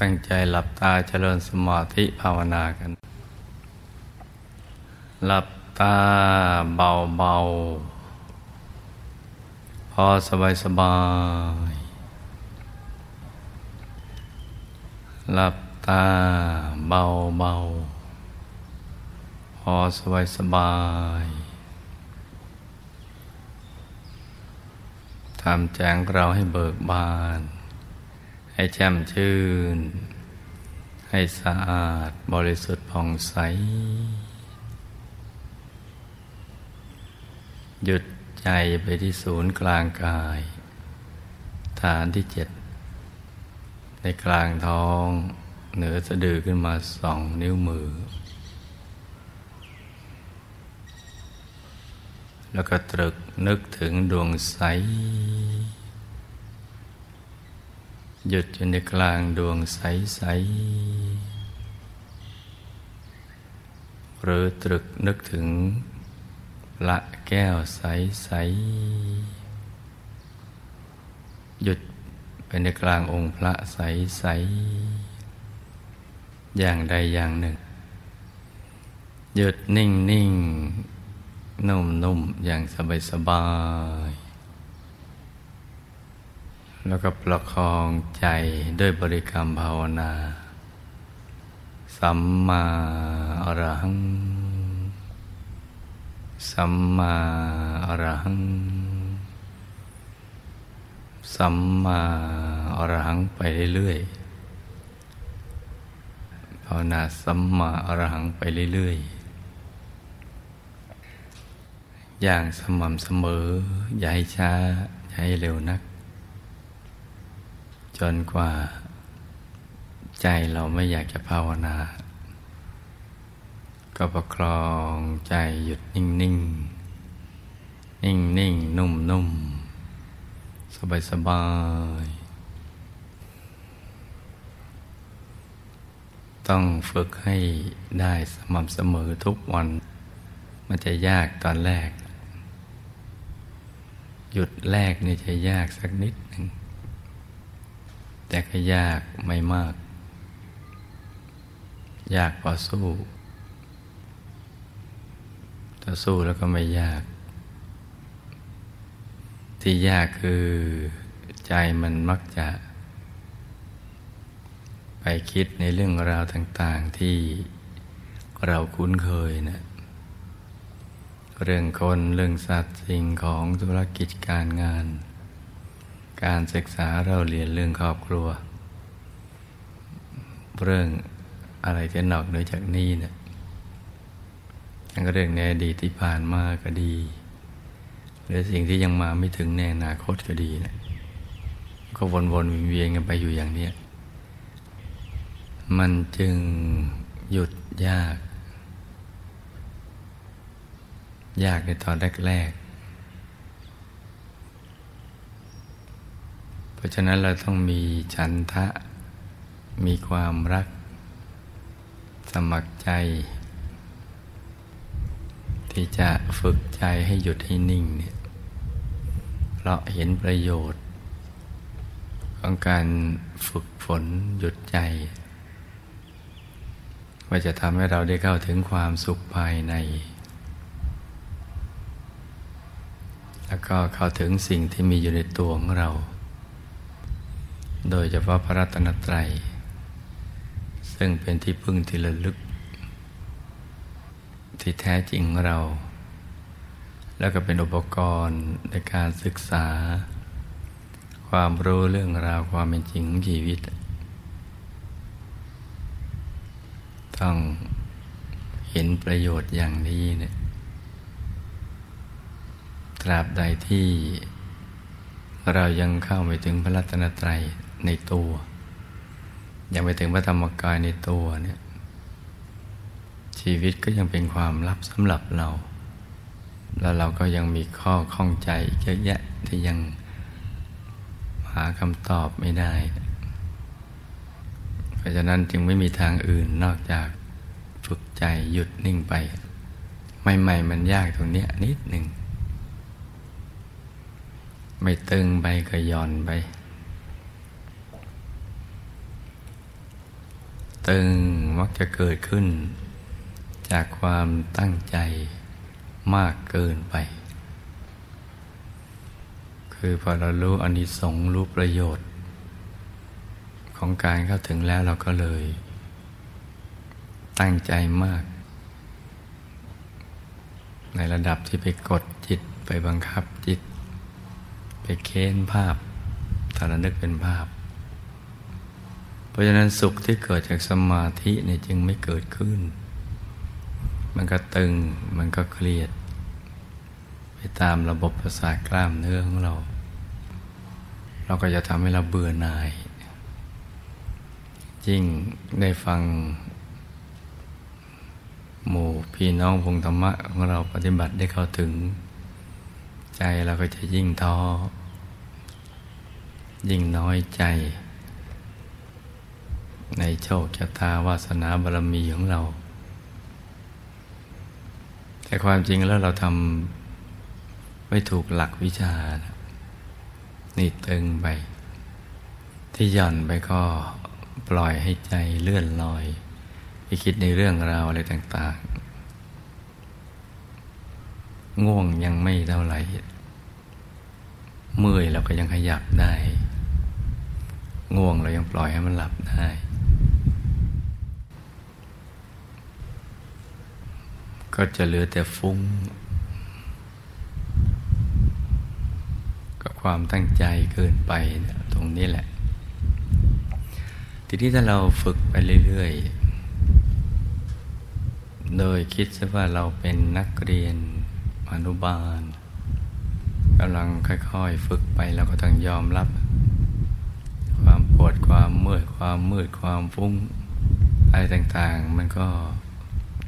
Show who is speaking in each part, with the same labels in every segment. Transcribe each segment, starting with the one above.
Speaker 1: ตั้งใจหลับตาเจริญสมาธิภาวนากัน หลับตาเบาเบาพอสบายสบาย หลับตาเบาเบาพอสบายสบายทำแจงเราให้เบิกบาน ให้แจ่มชื่น ให้สะอาดบริสุทธิ์ผ่องใส หยุดใจไปที่ศูนย์กลางกาย ฐานที่เจ็ด ในกลางท้อง เหนือสะดือขึ้นมาสองนิ้วมือ แล้วก็ตรึกนึกถึงดวงใส หยุดอยู่ในกลางดวงใสใสหรือตรึกนึกถึงละแก้วใสใสหยุดไปในกลางองค์พระใสใสอย่างใดอย่างหนึ่ง หยุดนิ่งนิ่งนุ่มนุ่มอย่างสบายสบาย แล้วก็ประคองใจด้วยบริกรรมภาวนา สัมมาอรหัง สัมมาอรหัง สัมมาอรหังไปเรื่อยๆ ภาวนาสัมมาอรหังไปเรื่อยๆ อย่างสม่ำเสมอ อย่าให้ช้า อย่าให้เร็วนัก จนกว่า ใจเราไม่อยากจะภาวนา ก็ประครองใจหยุดนิ่งนิ่งนิ่งนิ่งนุ่มนุ่มสบายสบายต้องฝึกให้ได้สม่ำเสมอทุกวัน มันจะยากตอนแรก หยุดแรกนี่จะยากสักนิดหนึ่ง ก็ยากไม่มาก ยากพอสู้ ถ้าสู้แล้วก็ไม่ยาก ที่ยากคือใจมันมักจะ ไปคิดในเรื่องราวต่าง ๆ ที่เราคุ้นเคยนะเรื่องคนเรื่องสัตว์สิ่งของธุรกิจการงาน การศึกษาเราเรียนเรื่องครอบครัว เรื่องอะไรจะนอกเหนือจากนี้เนะี่ยทั้งเรื่องในอดีตที่ผ่านมาก็ดี หรือสิ่งที่ยังมาไม่ถึงในอนาคตก็ดีนะก็วนๆเวียนกันไปอยู่อย่างนี้มันจึงหยุดยาก ยากในตอนแรกๆ เพ ราะฉะนั้นเราต้องมีฉันทะ มีความรัก สมัครใจ ที่จะฝึกใจให้หยุดให้นิ่งเนี่ยเพราะเห็นประโยชน์ ของการฝึกฝนหยุดใจ ว่าจะทำให้เราได้เข้าถึงความสุขภายใน แล้วก็เข้าถึงสิ่งที่มีอยู่ในตัวของเรา โดยเฉพาะพระรัตนตรัย ซึ่งเป็นที่พึ่งที่ระลึก ที่แท้จริงเรา แล้วก็เป็นอุปกรณ์ในการศึกษา ความรู้เรื่องราวความเป็นจริงของชีวิต ต้องเห็นประโยชน์อย่างนี้เนี่ยตราบใดที่เรายังเข้าไปถึงพระรัตนตรัย ในตัว ยังไปถึงพระธรรมกายในตัวเนี่ยชีวิตก็ยังเป็นความลับสำหรับเรา แล้วเราก็ยังมีข้อข้องใจเยอะแยะที่ยังหาคำตอบไม่ได้ เพราะฉะนั้นจึงไม่มีทางอื่นนอกจากฝึกใจหยุดนิ่งไป ใหม่ๆมันยากตรงเนี้ยนิดหนึ่ง ไม่ตึงไปก็ย่อนไป ตึงมักจะเกิดขึ้น จากความตั้งใจมากเกินไป คือพอเรารู้อนิสงส์รู้ประโยชน์ ของการเข้าถึงแล้วเราก็เลย ตั้งใจมาก ในระดับที่ไปกดจิตไปบังคับจิต ไปเค้นภาพถ้าเรานึกเป็นภาพ เพราะฉะนั้นสุขที่เกิดจากสมาธิเนี่ยจึงไม่เกิดขึ้น มันก็ตึง มันก็เครียด ไปตามระบบประสาทกล้ามเนื้อของเรา เราก็จะทำให้เราเบื่อหน่ายยิ่งได้ฟัง หมู่พี่น้องพงธรรมะของเราปฏิบัติได้เข้าถึง ใจเราก็จะยิ่งท้อยิ่งน้อยใจ ในโชคชะตาวาสนาบารมีของเรา แต่ความจริงแล้วเราทำไม่ถูกหลักวิชานะนี่ตึงไป ที่หย่อนไปก็ปล่อยให้ใจเลื่อนลอย ไปคิดในเรื่องราวอะไรต่างๆ ง่วงยังไม่เท่าไหร่เมื่อยเราก็ยังขยับได้ ง่วงเรายังปล่อยให้มันหลับได้ ก็จะเหลือแต่ฟุ้ง กับความตั้งใจเกินไปตรงนี้แหละ ทีนี้ถ้าเราฝึกไปเรื่อยๆ โดยคิดซะว่าเราเป็นนักเรียนอนุบาลกำลังค่อยๆ ฝึกไปเราก็ต้องยอมรับ ความปวดความเมื่อยความมืดความฟุ้งอะไรต่างๆ มันก็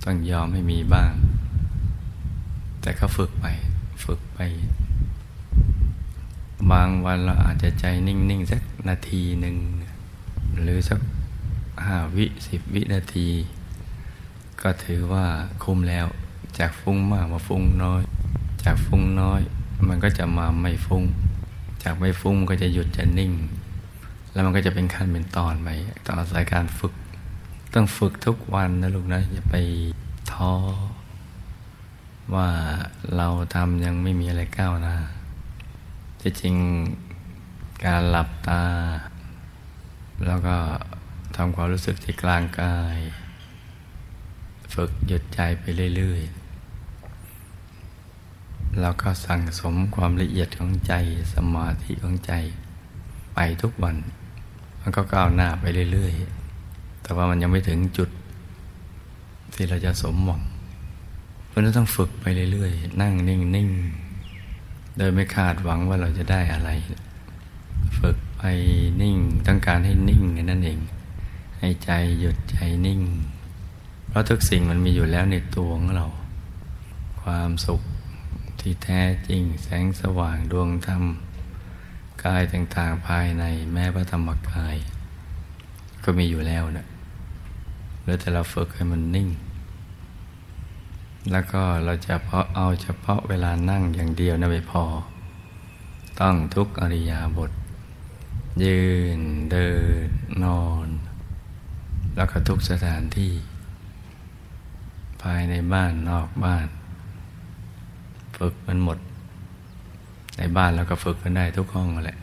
Speaker 1: ต้องยอมให้มีบ้าง แต่ก็ฝึกไป ฝึกไป บางวันเราอาจจะใจนิ่ง ๆ สักนาทีหนึ่ง หรือสักห้าวิสิบวินาที ก็ถือว่าคุ้มแล้วจากฟุ้งมากมาฟุ้งน้อย จากฟุ้งน้อย มันก็จะมาไม่ฟุ้ง จากไม่ฟุ้งก็จะหยุดจะนิ่ง แล้วมันก็จะเป็นขั้นเป็นตอนไปต้องอาศัยการฝึก ต้องฝึกทุกวันนะลูกนะ อย่าไปท้อ ว่าเราทำยังไม่มีอะไรก้าวหน้าที่จริงการหลับตา แล้วก็ทำความรู้สึกที่กลางกาย ฝึกหยุดใจไปเรื่อยๆแล้วก็สั่งสมความละเอียดของใจสมาธิของใจ ไปทุกวัน มันก็ก้าวหน้าไปเรื่อยๆ แต่ว่ามันยังไม่ถึงจุดที่เราจะสมหวังเพราะนั้นต้องฝึกไปเรื่อยๆ นั่งนิ่งๆ โดยไม่คาดหวังว่าเราจะได้อะไร ฝึกไปนิ่งต้องการให้นิ่งนั่นเอง ให้ใจหยุดใจนิ่ง เพราะทุกสิ่งมันมีอยู่แล้วในตัวของเรา ความสุขที่แท้จริงแสงสว่างดวงธรรมกายต่างๆภายในแม้พระธรรมกาย ก็มีอยู่แล้วนะ แล้วแต่เราฝึกให้มันนิ่ง แล้วก็เราจะเพาะเอาเฉพาะเวลานั่งอย่างเดียวนะไม่พอ ต้องทุกอริยาบท ยืนเดินนอน แล้วก็ทุกสถานที่ ภายในบ้านนอกบ้าน ฝึกมันหมด ในบ้านเราก็ฝึกกันได้ทุกห้องแหละ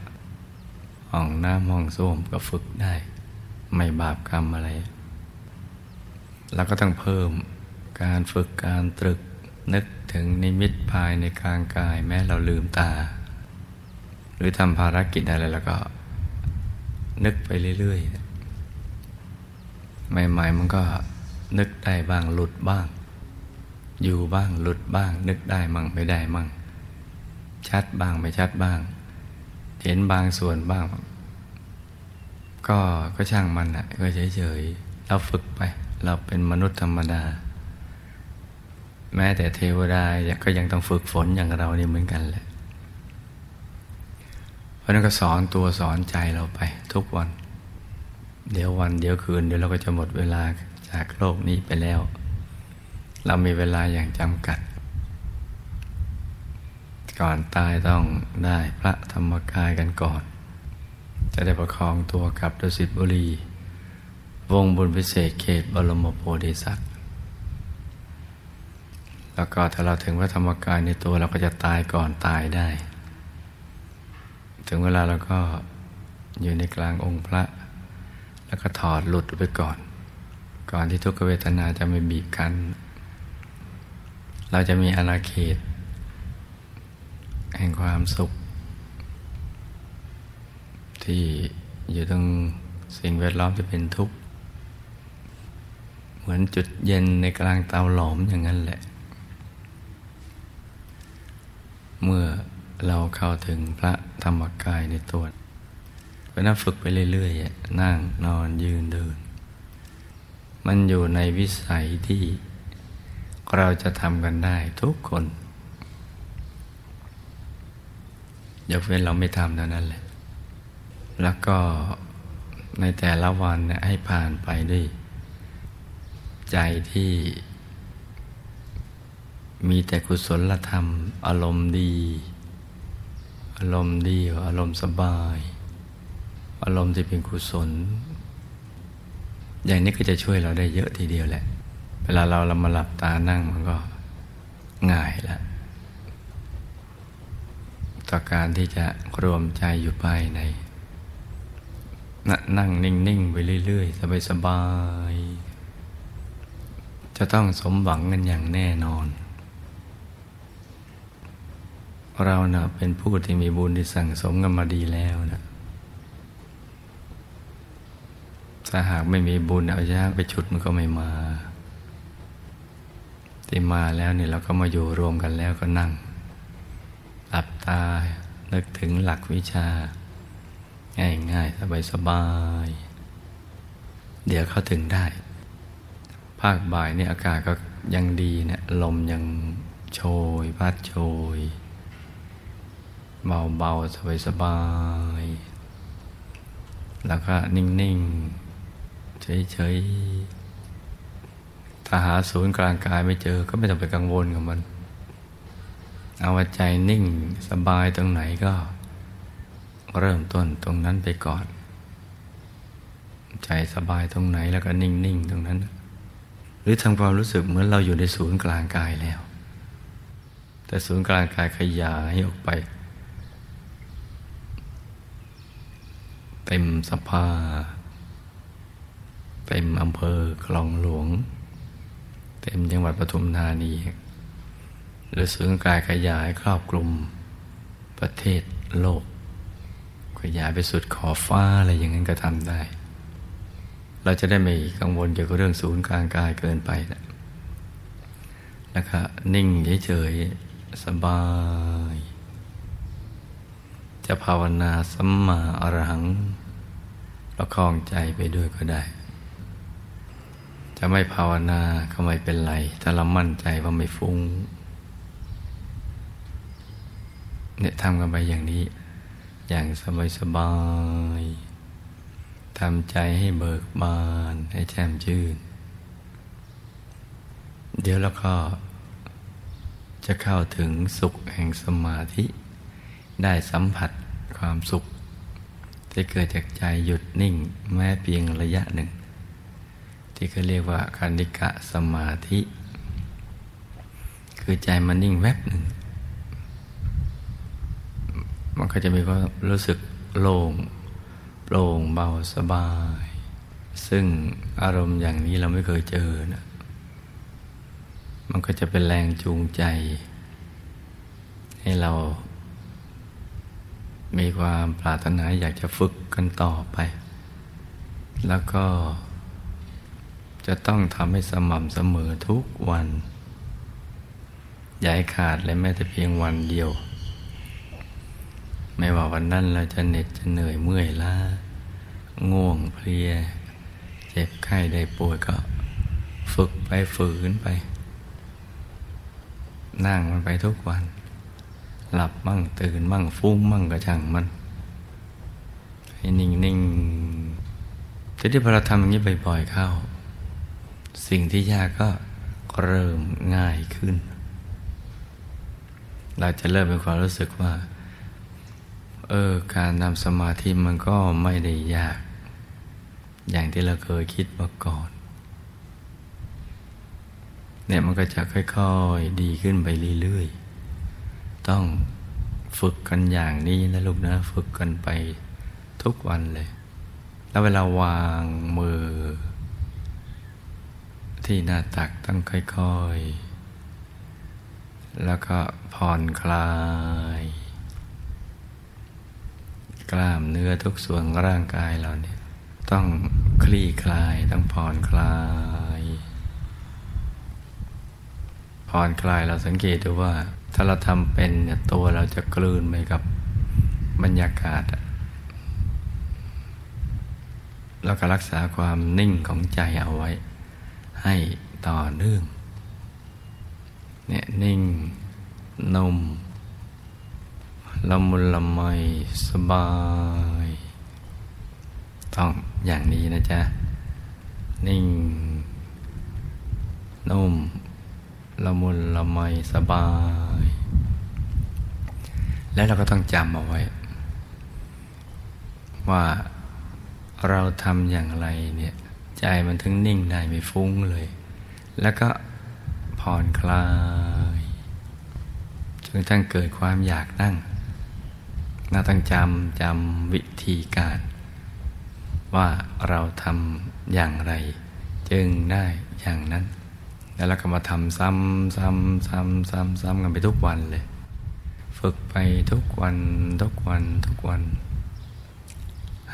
Speaker 1: ห้องน้ำห้องส้วมก็ฝึกได้ ไม่บาปกรรมอะไร เราก็ต้องเพิ่มการฝึกการตรึกนึกถึงนิมิตภายในกลางกายแม้เราลืมตา หรือทำภารกิจอะไรแล้วก็ นึกไปเรื่อยๆ ใหม่ๆมันก็นึกได้บ้างหลุดบ้าง อยู่บ้างหลุดบ้าง นึกได้มั่งไม่ได้มั่ง ชัดบ้างไม่ชัดบ้าง เห็นบางส่วนบ้าง ก็ก็ช่างมันอะ ก็เฉยๆเราฝึกไป เราเป็นมนุษย์ธรรมดา แม้แต่เทวดาก็ยังต้องฝึกฝนอย่างเรานี่เหมือนกันแหละเพราะนั้นก็สอนตัวสอนใจเราไปทุกวัน เดี๋ยววันเดี๋ยวคืนเดี๋ยวเราก็จะหมดเวลาจากโลกนี้ไปแล้ว เรามีเวลาอย่างจำกัด ก่อนตายต้องได้พระธรรมกายกันก่อน จะได้ประคองตัวกลับดุสิตบุรี วงบุญพิเศษเขตบรมโพธิสัตว์ แล้วก็ถ้าเราถึงพระธรรมกายในตัวเราก็จะตายก่อนตายได้ ถึงเวลาเราก็อยู่ในกลางองค์พระ แล้วก็ถอดหลุดไปก่อน ก่อนที่ทุกขเวทนาจะไม่บีบคั้น เราจะมีอาณาเขต แห่งความสุข ที่อยู่ตรงสิ่งแวดล้อมที่เป็นทุกข์ เหมือนจุดเย็นในกลางเตาหลอมอย่างนั้นแหละ เมื่อเราเข้าถึงพระธรรมกายในตัวก็นั่งฝึกไปเรื่อยๆ นั่งนอนยืนเดิน มันอยู่ในวิสัยที่เราจะทำกันได้ทุกคนยกเว้นเราไม่ทำเท่านั้นแหละ แล้วก็ในแต่ละวันเนี่ยให้ผ่านไปด้วย ใจที่มีแต่กุศลธรรม อารมณ์ดี อารมณ์ดี อารมณ์สบาย อารมณ์ที่เป็นกุศล อย่างนี้ก็จะช่วยเราได้เยอะทีเดียวแหละ เวลาเราเรามาหลับตานั่งมันก็ง่ายแล้วต่อการที่จะรวมใจอยู่ภายในนั่งนิ่ง ๆ ไปเรื่อย ๆ สบายๆ จะต้องสมหวังกันอย่างแน่นอน เราเนะเป็นผู้ที่มีบุญที่สั่งสมกันมาดีแล้วนะถ้าหากไม่มีบุญเอายากไปชุดมันก็ไม่มาที่มาแล้วเนี่ยเราก็มาอยู่รวมกันแล้วก็นั่ง หลับตานึกถึงหลักวิชา ง่ายง่ายสบายสบายเดี๋ยวเข้าถึงได้ ภาคบ่ายเนี่ยอากาศก็ยังดีเนะี่ยลมยังโชย พัดโชย เบาเบาสบายสบาย แล้วก็นิ่ง ๆ เฉย ๆ ถ้าหาศูนย์กลางกายไม่เจอก็ไม่ต้องไปกังวลกับมัน เอาใจนิ่งสบายตรงไหนก็ เริ่มต้นตรงนั้นไปก่อน ใจสบายตรงไหนแล้วก็นิ่ง ๆ ตรงนั้น รือทำความรู้สึกเหมือนเราอยู่ในศูนย์กลางกายแล้ว แต่ศูนย์กลางกายขยายออกไป เต็มสภา เต็มอำเภอคลองหลวง เต็มจังหวัดปทุมธานีหรือศูนย์กลายขยายครอบคลุมประเทศโลก ขยายไปสุดขอบฟ้าอะไรอย่างนั้นก็ทำได้ เราจะได้ไม่กังวลเกี่ยวกับเรื่องศูนย์กลางกายเกินไปนะแล้วก็นิ่งเฉยๆสบาย จะภาวนาสัมมาอรหังประคองใจไปด้วยก็ได้ จะไม่ภาวนาก็ไม่เป็นไร ถ้าเรามั่นใจว่าไม่ฟุง้งเนี่ยทำกันไปอย่างนี้ อย่างสบายสบาย ทำใจให้เบิกบาน ให้แจ่มชื่น เดี๋ยวแล้วก็จะเข้าถึงสุขแห่งสมาธิ ได้สัมผัสความสุขที่เกิดจากใจหยุดนิ่งแม้เพียงระยะหนึ่ง ที่เขาเรียกว่าคานิกะสมาธิ คือใจมันนิ่งแวบหนึ่ง มันก็จะมีความรู้สึกโล่ง โปร่งเบาสบาย ซึ่งอารมณ์อย่างนี้เราไม่เคยเจอนะมันก็จะเป็นแรงจูงใจ ให้เรา มีความปรารถนาอยากจะฝึกกันต่อไป แล้วก็จะต้องทำให้สม่ำเสมอทุกวัน อย่าให้ขาดเลยแม้แต่เพียงวันเดียว ไม่ว่าวันนั้นเราจะเหน็ดจะเหนื่อยเมื่อยล้า ง่วงเพลีย เจ็บไข้ได้ป่วยก็ฝึกไปฝืนไป นั่งมันไปทุกวัน หลับมั่งตื่นมั่งฟุ้งมั่งกระช่างมัน ให้นิ่งนิ่งทีที่พอเราทำอย่างนี้บ่อยๆเข้า สิ่งที่ยากก็เริ่มง่ายขึ้น เราจะเริ่มมีความรู้สึกว่า เออการทำสมาธิมันก็ไม่ได้ยาก อย่างที่เราเคยคิดมาก่อนเนี่ยมันก็จะค่อยๆ ดีขึ้นไปเรื่อยๆ ต้องฝึกกันอย่างนี้นะลูกนะ ฝึกกันไปทุกวันเลย แล้วเวลาวางมือ ที่หน้าตักต้องค่อยๆ แล้วก็ผ่อนคลาย กล้ามเนื้อทุกส่วนร่างกายเราเนี่ย ต้องคลี่คลาย ต้องผ่อนคลาย ผ่อนคลายเราสังเกตดูว่า ถ้าเราทำเป็นเนี่ยตัวเราจะกลืนไปกับบรรยากาศแล้วก็รักษาความนิ่งของใจเอาไว้ ให้ต่อเนื่องเนี่ยนิ่งนุ่ม ละมุนละไมสบาย ต้องอย่างนี้นะจ๊ะ นิ่ง นุ่ม ละมุนละไมสบาย และเราก็ต้องจำเอาไว้ ว่าเราทำอย่างไรเนี่ย ใจมันถึงนิ่งได้ไม่ฟุ้งเลย แล้วก็ผ่อนคลายจนทั้งเกิดความอยากนั่ง น่าต้องจำจำวิธีการ ว่าเราทำอย่างไร จึงได้อย่างนั้น แล้วเราก็มาทำซ้ำซ้ำซ้ำซ้ำซ้ำกันไปทุกวันเลย ฝึกไปทุกวันทุกวันทุกวัน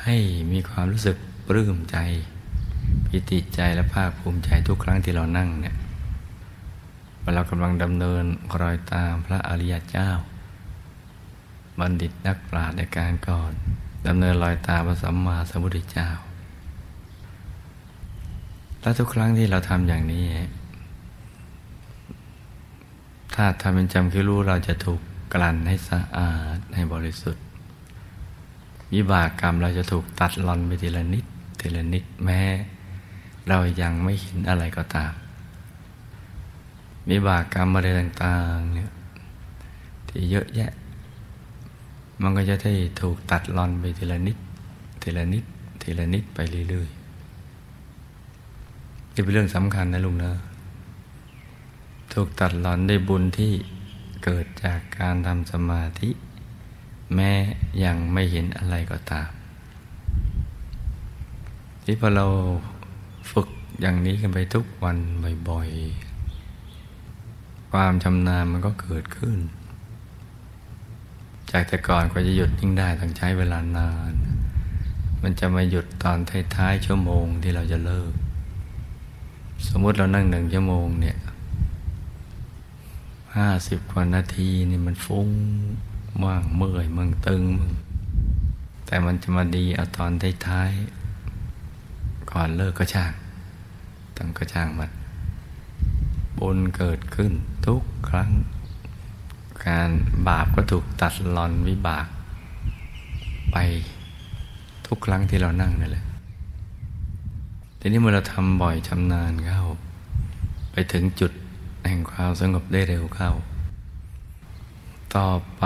Speaker 1: ให้มีความรู้สึกปลื้มใจปิติใจและภาคภูมิใจทุกครั้งที่เรานั่งเนี่ยเรากำลังดำเนินรอยตามพระอริยเจ้า บัณฑิตนักปราชญ์ในการก่อนดำเนินรอยตามพระสัมมาสัมพุทธเจ้า และทุกครั้งที่เราทำอย่างนี้ ถ้าทำเป็นจำคิดรู้เราจะถูกกลั่นให้สะอาดให้บริสุทธิ์วิบากกรรมเราจะถูกตัดลอนไปทีละนิดทีละนิดแม้ เรายังไม่เห็นอะไรก็ตามวิบากกรรมอะไรต่าง ๆ เนี่ยที่เยอะแยะ มันก็จะได้ถูกตัดลอนไปทีละนิด ทีละนิด ทีละนิดไปเรื่อยๆนี่เป็นเรื่องสำคัญนะลุงนะ ถูกตัดลอนได้บุญที่เกิดจากการทำสมาธิ แม้ยังไม่เห็นอะไรก็ตาม ที่พอเราฝึกอย่างนี้กันไปทุกวันบ่อยๆ ความชำนาญมันก็เกิดขึ้น จากแต่ก่อนกว่าจะหยุดนิ่งได้ต้องใช้เวลานาน มันจะมาหยุดตอนท้ายๆชั่วโมงที่เราจะเลิก สมมติเรานั่งหนึ่งชั่วโมงเนี่ยห้าสิบกว่านาทีนี่มันฟุ้งว่างเมื่อยมึงตึงมึงแต่มันจะมาดีเอาตอนท้ายๆก่อนเลิกก็ช่างต้องก็ช่างมันบุญเกิดขึ้นทุกครั้ง การบาปก็ถูกตัดลอนวิบาก ไปทุกครั้งที่เรานั่งนั่นแหละทีนี้เมื่อเราทำบ่อยชำนาญเข้า ไปถึงจุดแห่งความสงบได้เร็วเข้า ต่อไป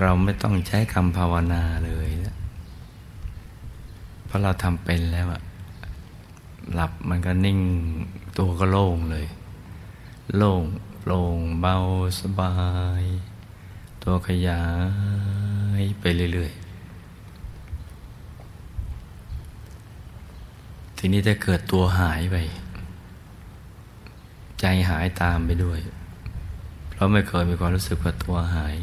Speaker 1: เราไม่ต้องใช้คำภาวนาเลยนะเพราะเราทำเป็นแล้วอะหลับมันก็นิ่งตัวก็โล่งเลย โล่ง โปร่งเบาสบาย ตัวขยายไปเรื่อยๆ ทีนี้ถ้าเกิดตัวหายไป ใจหายตามไปด้วย เพราะไม่เคยมีความรู้สึกว่าตัวหาย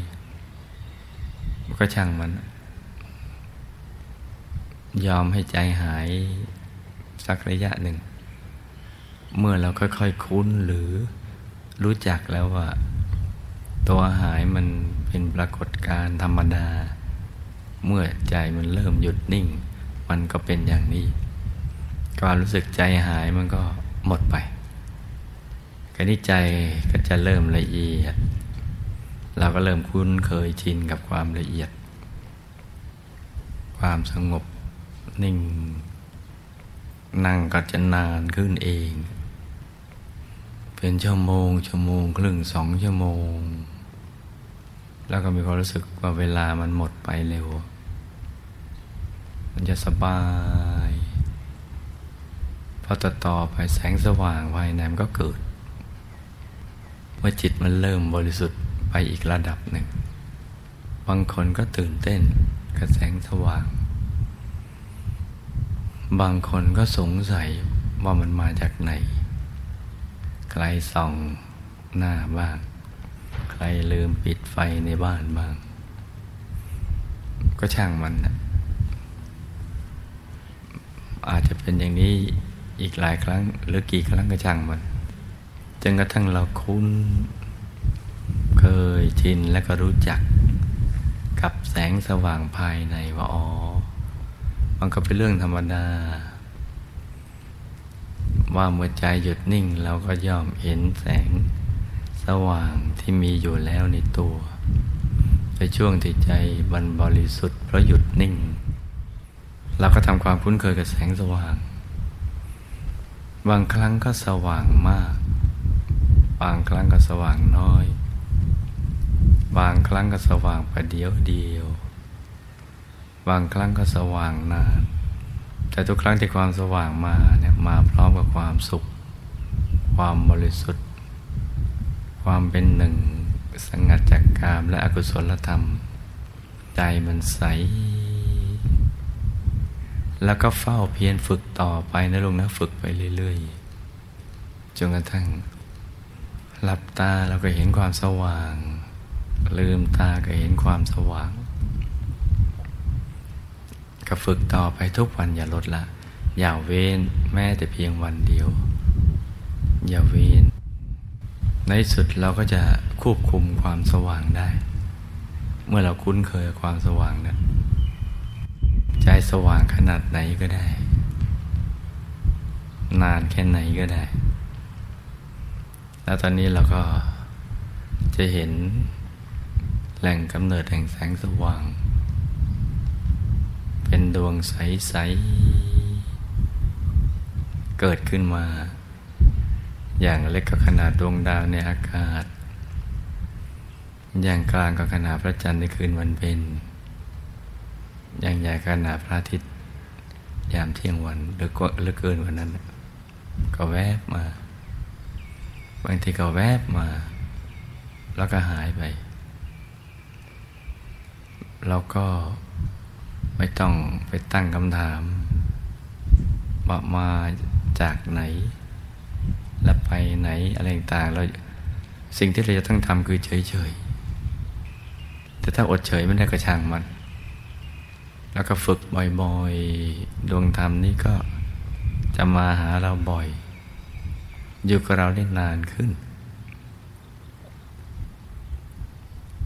Speaker 1: ก็ช่างมัน ยอมให้ใจหายสักระยะหนึ่ง เมื่อเราค่อยๆคุ้นหรือ รู้จักแล้วว่า ตัวหายมันเป็นปรากฏการธรรมดา เมื่อใจมันเริ่มหยุดนิ่ง มันก็เป็นอย่างนี้ความรู้สึกใจหายมันก็หมดไปการนี้ใจก็จะเริ่มละเอียด เราก็เริ่มคุ้นเคยชินกับความละเอียด ความสงบนิ่ง นั่งก็จะนานขึ้นเอง เป็นชั่วโมง ชั่วโมงครึ่งสองชั่วโมง แล้วก็มีความรู้สึกว่าเวลามันหมดไปเร็ว มันจะสบายพอต่อต่อไปแสงสว่างภายในมันก็เกิดเมื่อจิตมันเริ่มบริสุทธิ์ไปอีกระดับหนึ่ง บางคนก็ตื่นเต้นกับแสงสว่าง บางคนก็สงสัยว่ามันมาจากไหน รส่องหน้าบ้าง ใครลืมปิดไฟในบ้านบ้าง ก็ช่างมันนะอาจจะเป็นอย่างนี้อีกหลายครั้ง หรือกี่ครั้งก็ช่างมันจนกระทั่งเราคุ้น เคยชินและก็รู้จัก กับแสงสว่างภายในว่าอ๋อมันก็เป็นเรื่องธรรมดา ว่าเมื่อใจหยุดนิ่งเราก็ย่อมเห็นแสง สว่างที่มีอยู่แล้วในตัวในช่วงที่ใจบันบริสุทธิ์เพราะหยุดนิ่ง เราก็ทำความคุ้นเคยกับแสงสว่าง บางครั้งก็สว่างมาก บางครั้งก็สว่างน้อย บางครั้งก็สว่างประเดียวเดียว บางครั้งก็สว่างนาน แต่ทุกครั้งที่ความสว่างมาเนี่ยมาพร้อมกับความสุข ความบริสุทธิ์ ความเป็นหนึ่งสงัดจากกามและอกุศลธรรม ใจมันใส แล้วก็เฝ้าเพียรฝึกต่อไปนะลุงนะฝึกไปเรื่อยๆจนกระทั่งหลับตาเราก็เห็นความสว่าง ลืมตาก็เห็นความสว่าง ก็ฝึกต่อไปทุกวันอย่าลดละ อย่าเว้นแม้แต่เพียงวันเดียว อย่าเว้นในสุดเราก็จะควบคุมความสว่างได้ เมื่อเราคุ้นเคยความสว่างนะใจสว่างขนาดไหนก็ได้ นานแค่ไหนก็ได้ แล้วตอนนี้เราก็จะเห็นแหล่งกำเนิดแห่งแสงสว่าง เป็นดวงใส ๆ เกิดขึ้นมา อย่างเล็กก็ขนาดดวงดาวในอากาศ อย่างกลางก็ขนาดพระจันทร์ในคืนวันเพ็ญอย่างใหญ่ขนาดพระอาทิตย์ยามเที่ยงวันหรือก็หรือเกินกว่านั้น ก็แวบมา บางทีก็แวบมา แล้วก็หายไปเราก็ ไม่ต้องไปตั้งคำถามว่ามาจากไหน และไปไหนอะไรต่างเราสิ่งที่เราจะต้องทำคือเฉยๆ แต่ถ้าอดเฉยไม่ได้ก็ช่างมัน แล้วก็ฝึกบ่อยๆ ดวงธรรมนี้ก็จะมาหาเราบ่อย อยู่กับเราได้นานขึ้น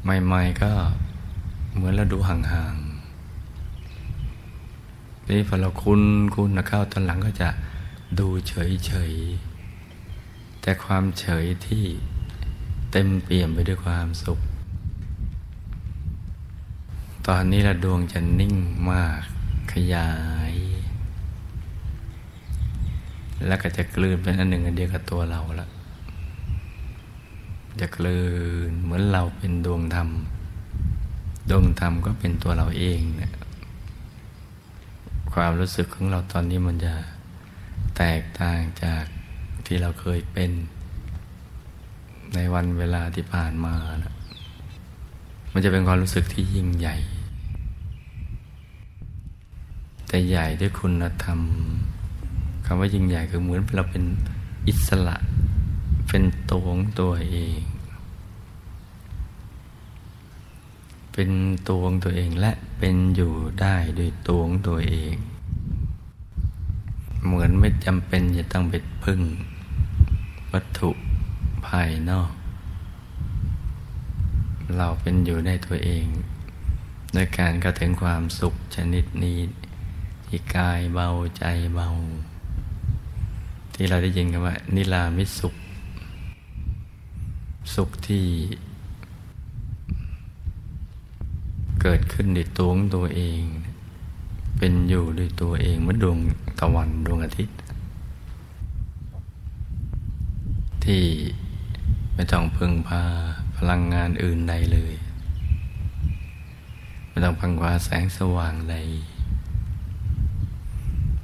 Speaker 1: ใหม่ๆก็เหมือนเราดูห่างๆ นี่พอเราคุ้นคุ้นนะเข้าตอนหลังก็จะดูเฉยๆแต่ความเฉยที่เต็มเปี่ยมไปด้วยความสุข ตอนนี้ละดวงจะนิ่งมากขยาย แล้วก็จะกลืนเป็นอันหนึ่งอันเดียวกับตัวเราละจะกลืนเหมือนเราเป็นดวงธรรม ดวงธรรมก็เป็นตัวเราเองเนี่ย ความรู้สึกของเราตอนนี้มันจะแตกต่างจากที่เราเคยเป็น ในวันเวลาที่ผ่านมานะมันจะเป็นความรู้สึกที่ยิ่งใหญ่ แต่ใหญ่ด้วยคุณธรรมคำว่ายิ่งใหญ่คือเหมือนเราเป็นอิสระ เป็นตัวของตัวเอง เป็นตัวของตัวเองและเป็นอยู่ได้ด้วยตัวของตัวเอง เหมือนไม่จำเป็นจะต้องไปพึ่ง วัตถุภายนอก เราเป็นอยู่ในตัวเองโดยการกระถึงความสุขชนิดนี้ ที่กายเบาใจเบา ที่เราได้ยินกันว่า นิรามิสุข สุขที่ เกิดขึ้นในตัวของตัวเอง เป็นอยู่ด้วยตัวเองเหมือนดวงตะวันดวงอาทิตย์ ที่ไม่ต้องพึ่งพาพลังงานอื่นใดเลย ไม่ต้องพังวาแสงสว่างใด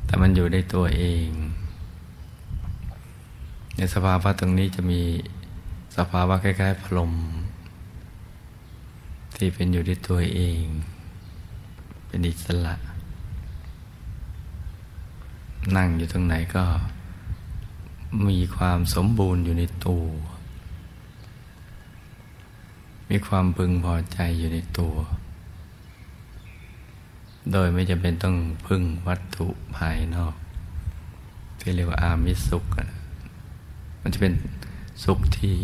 Speaker 1: แต่มันอยู่ในตัวเอง ในสภาวะตรงนี้จะมีสภาวะคล้ายๆพรม ที่เป็นอยู่ที่ตัวเอง เป็นอิสระ นั่งอยู่ตรงไหนก็มีความสมบูรณ์อยู่ในตัว มีความพึงพอใจอยู่ในตัว โดยไม่จำเป็นต้องพึ่งวัตถุภายนอก ที่เรียกว่าอามิสุข มันจะเป็นสุขที่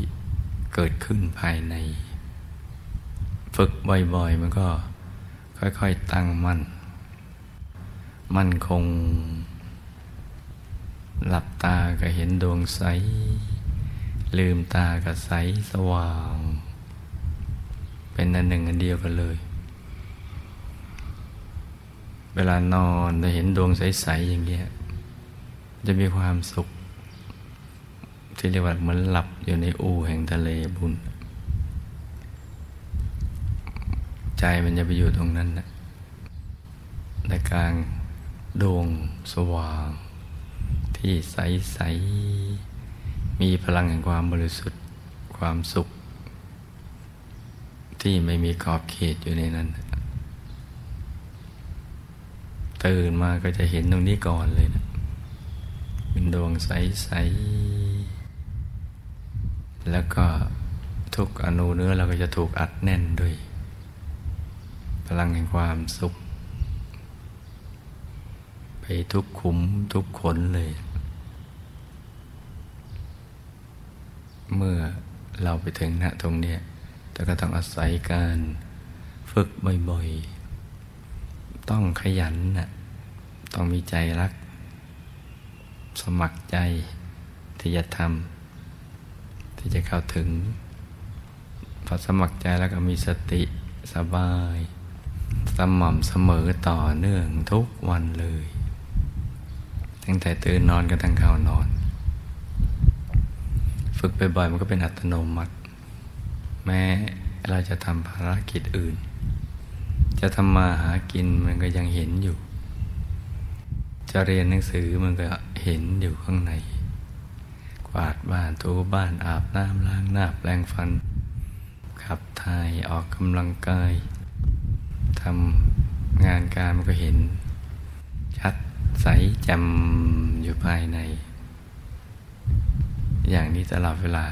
Speaker 1: เกิดขึ้นภายใน ฝึกบ่อยๆ มันก็ค่อยๆตั้งมั่น มั่นคง หลับตาก็เห็นดวงใส ลืมตาก็ใสสว่าง เป็นอันหนึ่งอันเดียวกันเลย เวลานอนจะเห็นดวงใส ๆ อย่างเงี้ย จะมีความสุข ที่เรียกว่าเหมือนหลับอยู่ในอู่แห่งทะเลบุญ ใจมันจะไปอยู่ตรงนั้นนะในกลางดวงสว่าง ที่ใสใสมีพลังแห่งความบริสุทธิ์ความสุข ที่ไม่มีขอบเขตอยู่ในนั้น ตื่นมาก็จะเห็นตรงนี้ก่อนเลยนะเป็นดวงใสๆแล้วก็ทุกอนูเนื้อเราก็จะถูกอัดแน่นด้วย พลังแห่งความสุข ไปทุกขุมทุกขนเลย เมื่อเราไปถึงณตรงเนี้ยแต่ก็ต้องอาศัยการฝึกบ่อยๆ ต้องขยันนะต้องมีใจรัก สมัครใจที่จะทำที่จะเข้าถึงพอสมัครใจแล้วก็มีสติสบาย สม่ำเสมอต่อเนื่องทุกวันเลย ตั้งแต่ตื่นนอนกันทั้งเข้านอน ฝึกไปบ่อยมันก็เป็นอัตโนมัติ แม้เราจะทำภารกิจอื่น จะทำมาหากินมันก็ยังเห็นอยู่ จะเรียนหนังสือมันก็เห็นอยู่ข้างใน กวาดบ้านถูบ้านอาบน้ำล้างหน้าแปลงฟัน ขับถ่ายออกกำลังกาย ทำงานการมันก็เห็น ชัดใสจำอยู่ภายใน อย่างนี้ตลอดเวลา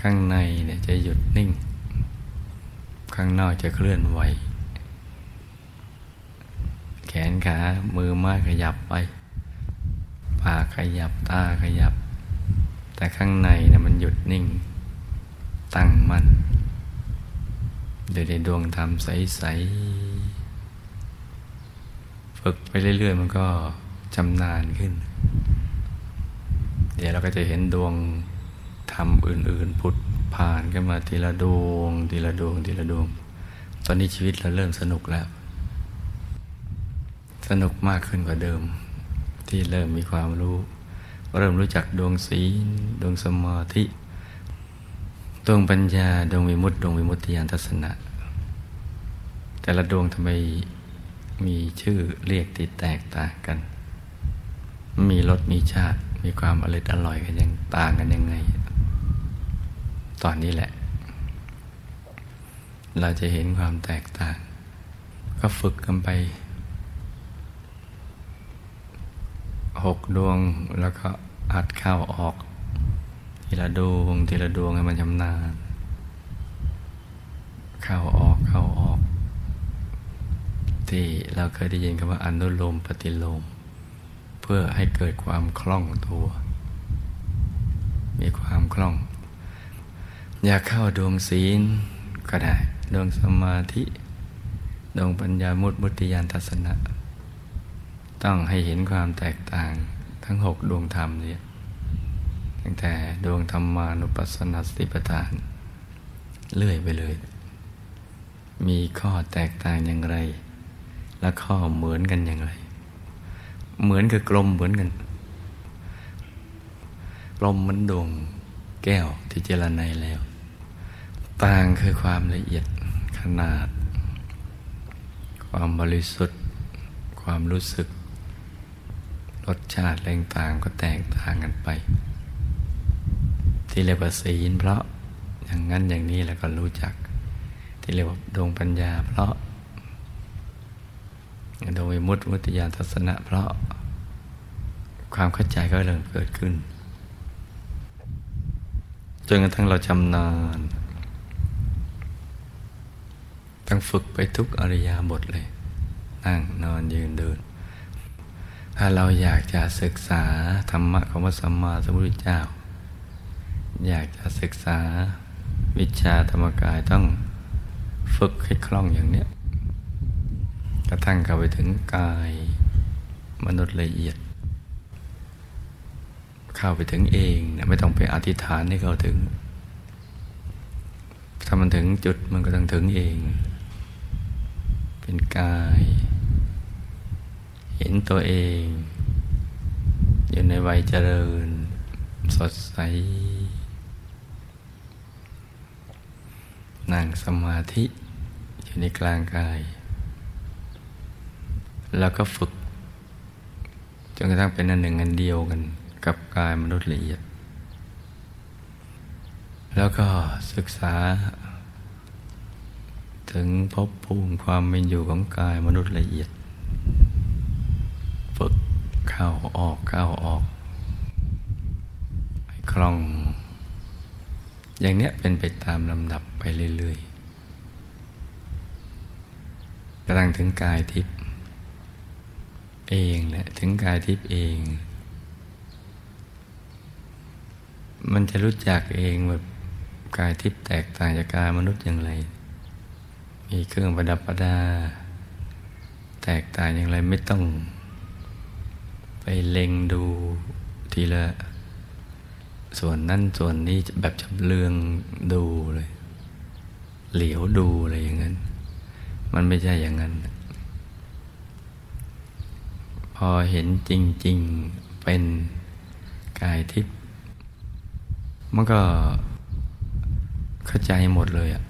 Speaker 1: ข้างในเนี่ยจะหยุดนิ่ง ข้างนอกจะเคลื่อนไหว แขนขามือไม้ขยับไปปากขยับตาขยับ แต่ข้างในนะมันหยุดนิ่ง ตั้งมัน่น โดยในดวงธรรมใส ๆ ฝึกไปเรื่อย ๆ มันก็จำนานขึ้น เดี๋ยวเราก็จะเห็นดวงธรรมอื่น ๆ ผุดผ่านขึ้นมาทีละดวง ทีละดวง ทีละดวง ตอนนี้ชีวิตเราเริ่มสนุกแล้ว สนุกมากขึ้นกว่าเดิม ที่เริ่มมีความรู้ เริ่มรู้จักดวงศีลดวงสมาธิ ดวงปัญญาดวงวิมุตติดวงวิมุตติยานทัศนะ แต่ละดวงทำไมมีชื่อเรียกติดแตกต่างกัน มีรสมีชาติมีความอร่อยอร่อยกันยังต่างกันยังไง ตอนนี้แหละ เราจะเห็นความแตกต่าง ก็ฝึกกันไปหกดวงแล้วก็อัดเข้าออก ทีละดวงทีละดวงให้มันชำนาญเข้าออกเข้าออก ที่เราเคยได้ยินคำว่าอนุโลมปฏิโลม เพื่อให้เกิดความคล่องตัว มีความคล่อง อยากเข้าดวงศีลก็ได้ ดวงสมาธิ ดวงปัญญามุตมุติยานทัศนะ ต้องให้เห็นความแตกต่างทั้งหกดวงธรรมเนี่ย ตั้งแต่ดวงธรรมานุปัสสนาสติปัฏฐาน เลื่อยไปเลย มีข้อแตกต่างอย่างไร และข้อเหมือนกันอย่างไร เหมือนกับกลมเหมือนกันกลมมันดวงแก้วที่เจรไนแล้ว ต่างคือความละเอียดขนาด ความบริสุทธิ์ ความรู้สึกรสชาติแรงต่างก็แตกต่างกันไป ที่เรียกว่าศีล เพราะอย่างนั้นอย่างนี้แล้วก็รู้จัก ที่เรียกว่าดวงปัญญา เพราะดวงวิมุตติมุติยานทัศนะ เพราะความเข้าใจก็เริ่มเกิดขึ้นจนกระทั่งเราชำนาญต้องฝึกไปทุกอริยาบทเลย นั่งนอนยืนเดิน ถ้าเราอยากจะศึกษาธรรมะของพระสัมมาสัมพุทธเจ้า อยากจะศึกษาวิชาธรรมกายต้องฝึกให้คล่องอย่างเนี้ยกระทั่งเข้าไปถึงกายมนุษย์ละเอียด เข้าไปถึงเองนะไม่ต้องไปอธิษฐานให้เขาถึง ถ้ามันถึงจุดมันก็ต้องถึงเอง เป็นกาย เห็นตัวเอง อยู่ในวัยเจริญ สดใส นั่งสมาธิอยู่ในกลางกาย แล้วก็ฝึกจนกระทั่งเป็นอันหนึ่งอันเดียวกันกับกายมนุษย์ละเอียด แล้วก็ศึกษา ถึงพบภูมิความเป็นอยู่ของกายมนุษย์ละเอียด ฝึกเข้าออกเข้าออกให้คล่อง อย่างเนี้ยเป็นไปตามลำดับไปเรื่อยๆกระลังถึงกายทิพย์เองแหละถึงกายทิพย์เอง มันจะรู้จักเองแบบกายทิพย์แตกต่างจากกายมนุษย์อย่างไร มีเครื่องประดับประดา แตกต่างอย่างไรไม่ต้อง ไปเล็งดูทีละ ส่วนนั่นส่วนนี้แบบจำเลืองดูเลย เหลียวดูอะไรอย่างนั้น มันไม่ใช่อย่างนั้น พอเห็นจริง ๆเป็นกายทิพย์มันก็เข้าใจหมดเลยอะ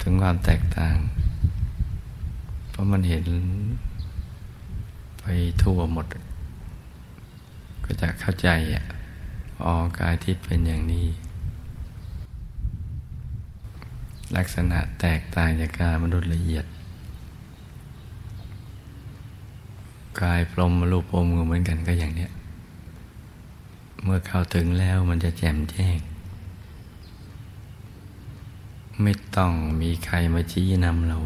Speaker 1: ถึงความแตกต่าง เพราะมันเห็นไปทั่วหมด ก็จะเข้าใจอะ อ๋อกายทิพย์เป็นอย่างนี้ ลักษณะแตกต่างจากกายมนุษย์ละเอียด กายพรมรูปพรมก็เหมือนกันก็อย่างเนี้ย เมื่อเข้าถึงแล้วมันจะแจ่มแจ้ง ไม่ต้องมีใครมาชี้นำเรา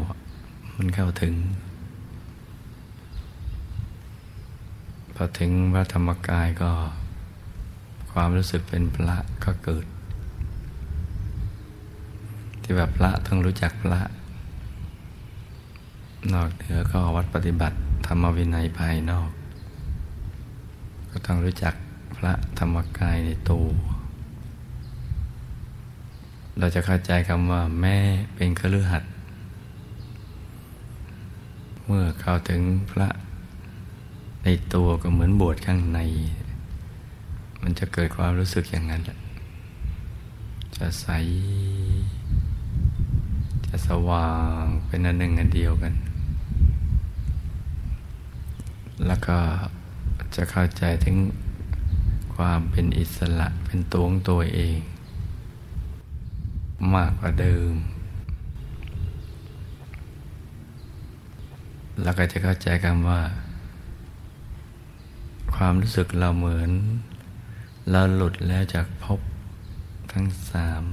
Speaker 1: มันเข้าถึงพอถึงพระธรรมกายก็ ความรู้สึกเป็นพระก็เกิด ที่แบบพระต้องรู้จักพระ นอกเหนือก็วัดปฏิบัติ ธรรมวินัยภายนอก ก็ต้องรู้จักพระธรรมกายในตัวเราจะเข้าใจคำว่าแม่เป็นคฤหัสถ์เมื่อเข้าถึงพระในตัวก็เหมือนบวชข้างใน มันจะเกิดความรู้สึกอย่างนั้นแหละจะใส จะสว่างเป็นอันหนึ่งอันเดียวกัน แล้วก็จะเข้าใจถึงความเป็นอิสระเป็นตัวของตัวเอง มากกว่าเดิม แล้วก็จะเข้าใจคำว่า ความรู้สึกเราเหมือน เราหลุดแล้วจากภพทั้งสาม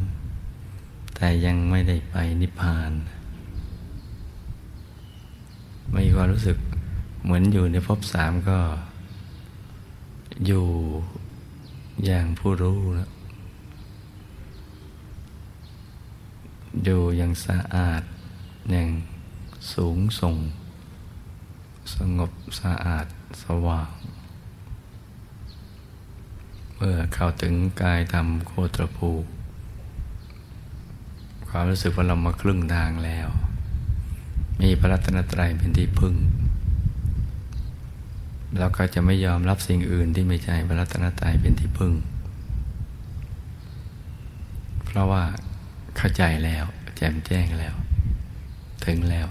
Speaker 1: แต่ยังไม่ได้ไปนิพพาน มีความรู้สึกเหมือนอยู่ในภพสามก็ อยู่อย่างผู้รู้นะอยู่อย่างสะอาด อย่างสูงส่ง สงบสะอาดสว่าง เมื่อเข้าถึงกายธรรมโคตรภูความรู้สึกว่าเรามาครึ่งทางแล้ว มีพระรัตนตรัยเป็นที่พึ่งเราก็จะไม่ยอมรับสิ่งอื่นที่ไม่ใช่พระรัตนตรัยเป็นที่พึ่ง เพราะว่าเข้าใจแล้ว แจ่มแจ้งแล้ว ถึงแล้ว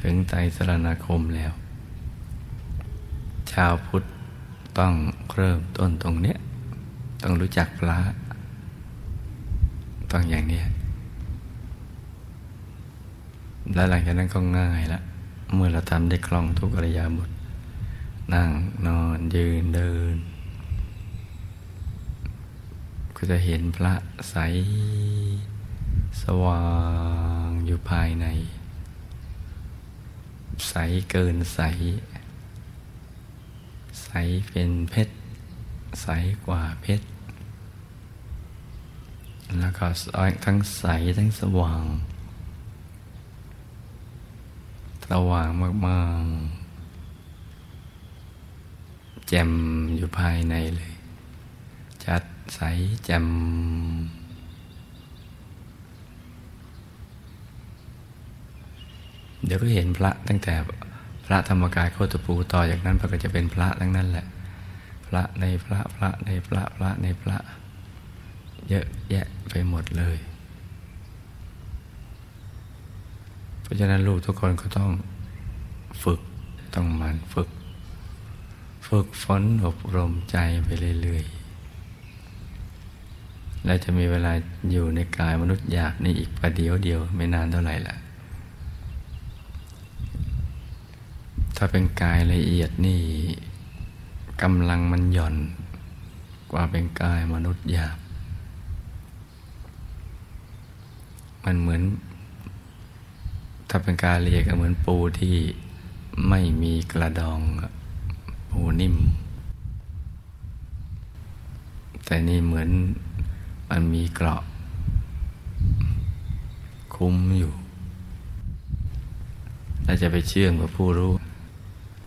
Speaker 1: ถึงไตสรณคมแล้ว ชาวพุทธ ต้องเริ่มต้นตรงเนี้ยต้องรู้จักพระต้องอย่างนี้แล้วหลังจากนั้นก็ง่ายละเมื่อเราทำได้คล่องทุกอริยาบทนั่งนอนยืนเดิน ก็จะเห็นพระใส สว่างอยู่ภายใน ใสเกินใส ใสเป็นเพชร ใสกว่าเพชร แล้วก็ทั้งใสทั้งสว่าง สว่างมากๆ แจ่มอยู่ภายในเลยจัดใสแจ่มเดี๋ยวก็เห็นพระตั้งแต่ พระธรรมกายโคตปูต่อจากนั้นพระก็จะเป็นพระทั้งนั้นแหละ พระในพระพระในพระพระในพระ เยอะแยะไปหมดเลย เพราะฉะนั้นลูกทุกคนก็ต้องฝึกต้องมันฝึก ฝึกฝนอบรมใจไปเรื่อยๆและจะมีเวลาอยู่ในกายมนุษย์อยากนี่อีกประเดียวเดียวไม่นานเท่าไหร่ละ ถ้าเป็นกายละเอียดนี่กำลังมันหย่อนกว่าเป็นกายมนุษย์หยาบ มันเหมือน ถ้าเป็นกายละเลียดก็เหมือนปูที่ไม่มีกระดองปูนิ่ม แต่นี่เหมือนมันมีเกราะ คุ้มอยู่ เราจะไปเชื่องกับผู้รู้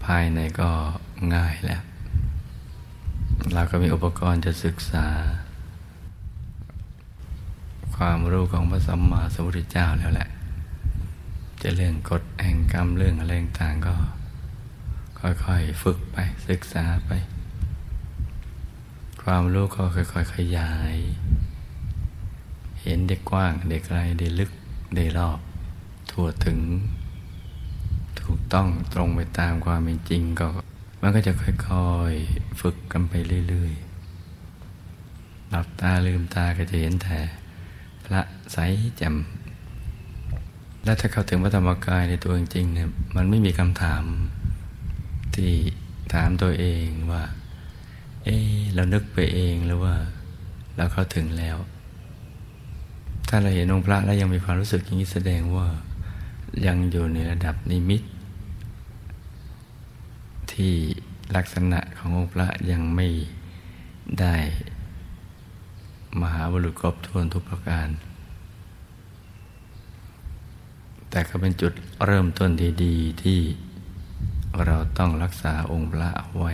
Speaker 1: ภายในก็ง่ายแล้ว เราก็มีอุปกรณ์จะศึกษา ความรู้ของพระสัมมาสัมพุทธเจ้าแล้วแหละ จะเรื่องกฎแห่งกรรมเรื่องอะไรต่างก็ ค่อยๆ ฝึกไปศึกษาไป ความรู้ก็ค่อยๆ ขยาย เห็นเด็กกว้างเด็กไกลเด็กลึกเด็กรอบ ทั่วถึง ถูกต้องตรงไปตามความเป็นจริงก็ มันก็จะค่อยๆฝึกกันไปเรื่อยๆ หลับตาลืมตาก็จะเห็นแต่พระใสแจ่มแล้วถ้าเข้าถึงพระธรรมกายในตัวจริงเนี่ยมันไม่มีคำถามที่ถามตัวเองว่า เออเรานึกไปเองหรือว่า เราเข้าถึงแล้ว ถ้าเราเห็นองค์พระแล้วยังมีความรู้สึกอย่างนี้แสดงว่ายังอยู่ในระดับนิมิต ที่ลักษณะขององค์พระยังไม่ได้มหาบุรุษครบถ้วนทุกประการ แต่ก็เป็นจุดเริ่มต้นดีๆที่เราต้องรักษาองค์พระเอาไว้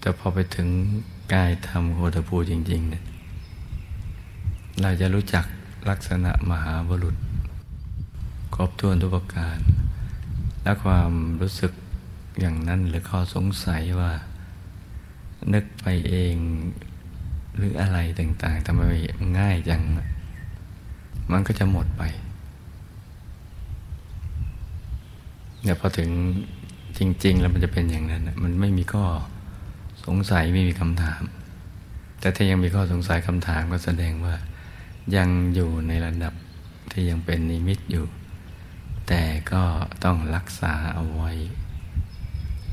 Speaker 1: แต่พอไปถึงกายธรรมโคตภูจริงๆเนี่ยเราจะรู้จักลักษณะมหาบุรุษครบถ้วนทุกประการ และความรู้สึกอย่างนั้นหรือข้อสงสัยว่า นึกไปเองหรืออะไรต่างๆทำไมง่ายจัง มันก็จะหมดไปเนี่ยพอถึงจริง ๆ แล้วมันจะเป็นอย่างนั้น มันไม่มีข้อสงสัยไม่มีคำถาม แต่ถ้ายังมีข้อสงสัยคำถามก็แสดงว่า ยังอยู่ในระดับที่ยังเป็นนิมิตอยู่ แต่ก็ต้องรักษาเอาไว้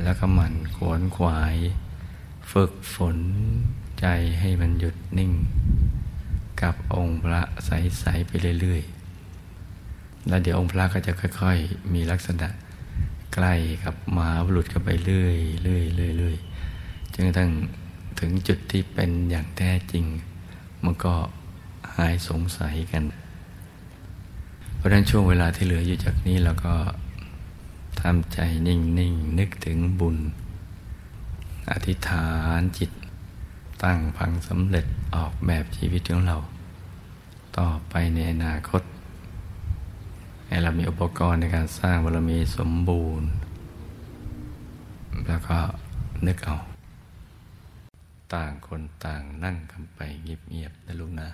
Speaker 1: แล้วก็หมั่นขวนขวาย ฝึกฝนใจให้มันหยุดนิ่ง กับองค์พระใส ๆ ไปเรื่อย ๆ แล้วเดี๋ยวองค์พระก็จะค่อย ๆ มีลักษณะใกล้กับมหาบุรุษเข้าไปเรื่อยๆเรื่อยๆจนกระทั่งถึงจุดที่เป็นอย่างแท้จริง มันก็หายสงสัยกัน เพราะฉะนั้นช่วงเวลาที่เหลืออยู่จากนี้เราก็ทำใจนิ่งๆนนึกถึงบุญ อธิษฐานจิต ตั้งพังสำเร็จออกแบบชีวิตของเรา ต่อไปในอนาคต ให้เรามีอุปกรณ์ในการสร้างบารมีสมบูรณ์ แล้วก็นึกเอา ต่างคนต่างนั่งกันไปเงียบๆนะลูกนะ